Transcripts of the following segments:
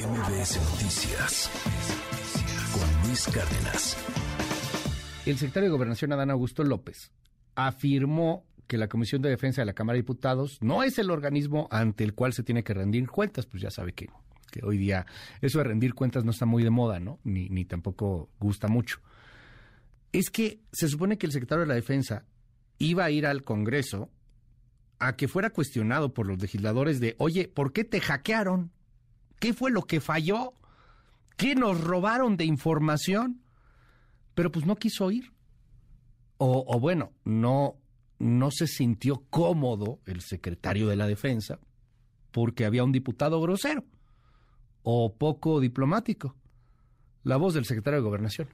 MBS Noticias con Luis Cárdenas. El secretario de Gobernación, Adán Augusto López, afirmó que la Comisión de Defensa de la Cámara de Diputados no es el organismo ante el cual se tiene que rendir cuentas, pues ya sabe que, hoy día eso de rendir cuentas no está muy de moda, ¿no? Ni, ni tampoco gusta mucho. Es que se supone que el secretario de la Defensa iba a ir al Congreso a que fuera cuestionado por los legisladores de, oye, ¿por qué te hackearon? ¿Qué fue lo que falló? ¿Qué nos robaron de información? Pero pues no quiso ir. O, bueno, no, no se sintió cómodo el secretario de la defensa porque había un diputado grosero o poco diplomático. La voz del secretario de Gobernación.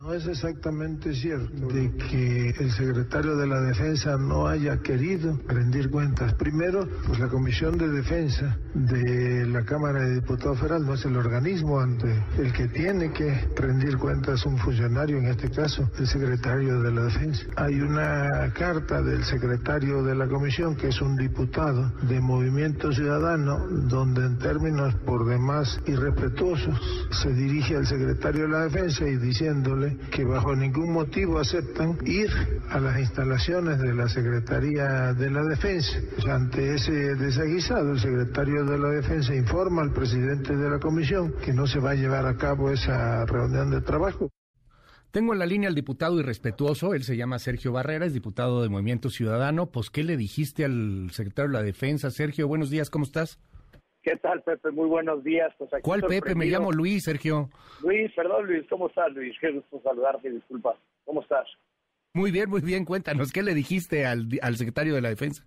No es exactamente cierto de que el secretario de la Defensa no haya querido rendir cuentas. Primero, pues la Comisión de Defensa de la Cámara de Diputados Federal no es el organismo ante el que tiene que rendir cuentas un funcionario, en este caso el secretario de la Defensa. Hay una carta del secretario de la Comisión, que es un diputado de Movimiento Ciudadano, donde en términos por demás irrespetuosos se dirige al secretario de la Defensa y diciéndole que bajo ningún motivo aceptan ir a las instalaciones de la Secretaría de la Defensa. ante ese desaguisado, el secretario de la Defensa informa al presidente de la comisión que no se va a llevar a cabo esa reunión de trabajo. Tengo en la línea al diputado irrespetuoso, él se llama Sergio Barrera, es diputado de Movimiento Ciudadano. Pues, ¿qué le dijiste al secretario de la Defensa? Sergio, buenos días, ¿cómo estás? ¿Qué tal, Pepe? Muy buenos días. Pues ¿Cuál Pepe? Me llamo Luis, Sergio. Luis, perdón, Luis. ¿Cómo estás, Luis? Qué gusto saludarte, disculpa. ¿Cómo estás? Muy bien, muy bien. Cuéntanos, ¿qué le dijiste al, al secretario de la Defensa?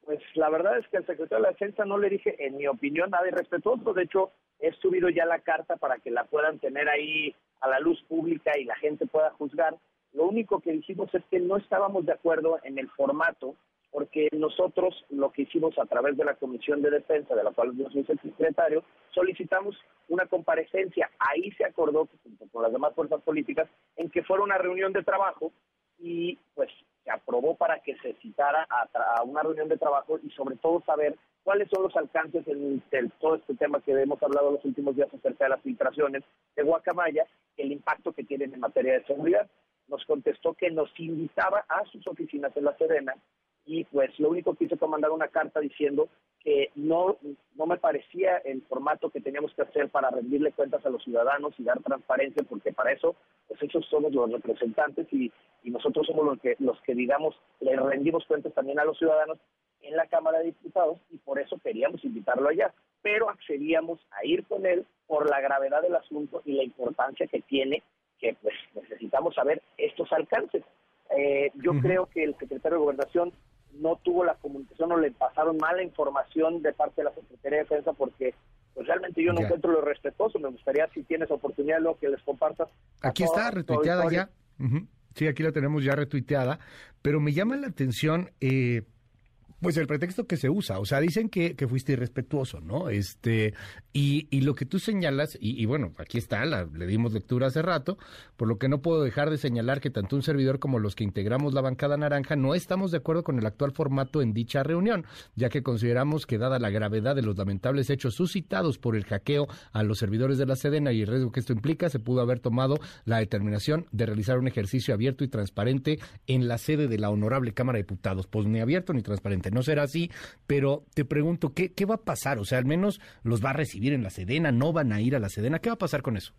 Pues la verdad es que al secretario de la Defensa no le dije, en mi opinión, nada irrespetuoso. De hecho, he subido ya la carta para que la puedan tener ahí a la luz pública y la gente pueda juzgar. Lo único que dijimos es que no estábamos de acuerdo en el formato porque nosotros lo que hicimos a través de la Comisión de Defensa, de la cual yo soy el secretario, solicitamos una comparecencia. Ahí se acordó, junto con las demás fuerzas políticas, en que fuera una reunión de trabajo y pues se aprobó para que se citara a, una reunión de trabajo y sobre todo saber cuáles son los alcances de todo este tema que hemos hablado los últimos días acerca de las filtraciones de Guacamaya, el impacto que tienen en materia de seguridad. Nos contestó que nos invitaba a sus oficinas en La Serena y pues lo único que hice fue mandar una carta diciendo que no, no me parecía el formato que teníamos que hacer para rendirle cuentas a los ciudadanos y dar transparencia, porque para eso, pues esos somos los representantes y, y nosotros somos los que, los que, digamos, le rendimos cuentas también a los ciudadanos en la Cámara de Diputados y por eso queríamos invitarlo allá, pero accedíamos a ir con él por la gravedad del asunto y la importancia que tiene, que pues necesitamos saber estos alcances. Eh, yo creo que el secretario de Gobernación no tuvo la comunicación o le pasaron mala información de parte de la Secretaría de Defensa porque pues realmente yo no encuentro lo respetuoso. Me gustaría si tienes oportunidad luego que les compartas. Aquí está retuiteada ya. Sí, aquí la tenemos ya retuiteada, pero me llama la atención eh, pues el pretexto que se usa, o sea, dicen que, fuiste irrespetuoso, ¿no? Este, y, y lo que tú señalas, y, bueno, aquí está, la, le dimos lectura hace rato, por lo que no puedo dejar de señalar que tanto un servidor como los que integramos la bancada naranja no estamos de acuerdo con el actual formato en dicha reunión, ya que consideramos que dada la gravedad de los lamentables hechos suscitados por el hackeo a los servidores de la Sedena y el riesgo que esto implica, se pudo haber tomado la determinación de realizar un ejercicio abierto y transparente en la sede de la honorable Cámara de Diputados, pues ni abierto ni transparente no será así, pero te pregunto, ¿qué, ¿qué va a pasar? O sea, al menos los va a recibir en la Sedena, no van a ir a la Sedena, ¿qué va a pasar con eso?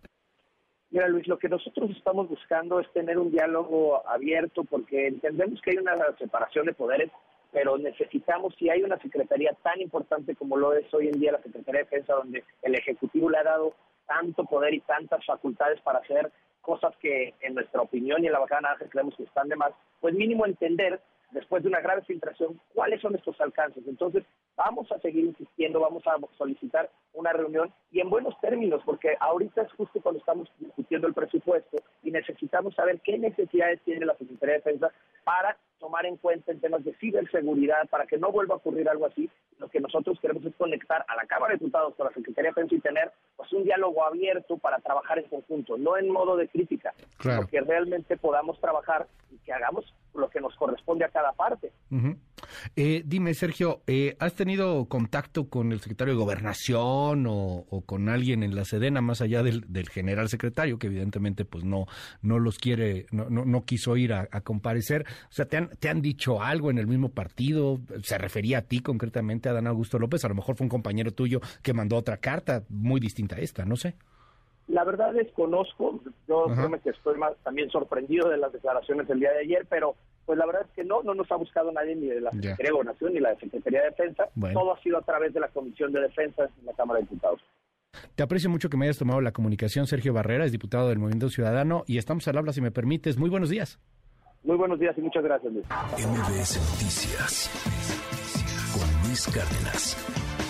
Mira, Luis, lo que nosotros estamos buscando es tener un diálogo abierto porque entendemos que hay una separación de poderes, pero necesitamos, si hay una secretaría tan importante como lo es hoy en día la Secretaría de Defensa, donde el Ejecutivo le ha dado tanto poder y tantas facultades para hacer cosas que en nuestra opinión y en la bajada creemos que están de más, pues mínimo entender después de una grave filtración, cuáles son estos alcances. Entonces, vamos a seguir insistiendo, vamos a solicitar una reunión y en buenos términos, porque ahorita es justo cuando estamos discutiendo el presupuesto y necesitamos saber qué necesidades tiene la Secretaría de Defensa para tomar en cuenta en temas de ciberseguridad, para que no vuelva a ocurrir algo así. Lo que nosotros queremos es conectar a la Cámara de Diputados con la Secretaría de Defensa y tener pues, un diálogo abierto para trabajar en conjunto, no en modo de crítica, sino que realmente podamos trabajar que hagamos lo que nos corresponde a cada parte. Eh, dime, Sergio, eh, ¿has tenido contacto con el secretario de Gobernación o, con alguien en la Sedena, más allá del, general secretario, que evidentemente pues no, no los quiere, no, no, quiso ir a, comparecer? O sea, ¿te han, ¿te han dicho algo en el mismo partido? ¿Se refería a ti concretamente, a Dan Augusto López? A lo mejor fue un compañero tuyo que mandó otra carta muy distinta a esta, no sé. La verdad desconozco, yo creo que estoy más, también sorprendido de las declaraciones del día de ayer, pero pues la verdad es que no, no nos ha buscado nadie ni de la Secretaría de Gobernación ni la Secretaría de Defensa, todo ha sido a través de la Comisión de Defensa en la Cámara de Diputados. Te aprecio mucho que me hayas tomado la comunicación, Sergio Barrera, es diputado del Movimiento Ciudadano, y estamos al habla, si me permites. Muy buenos días. Muy buenos días y muchas gracias, Luis. MBS Noticias con Luis Cárdenas.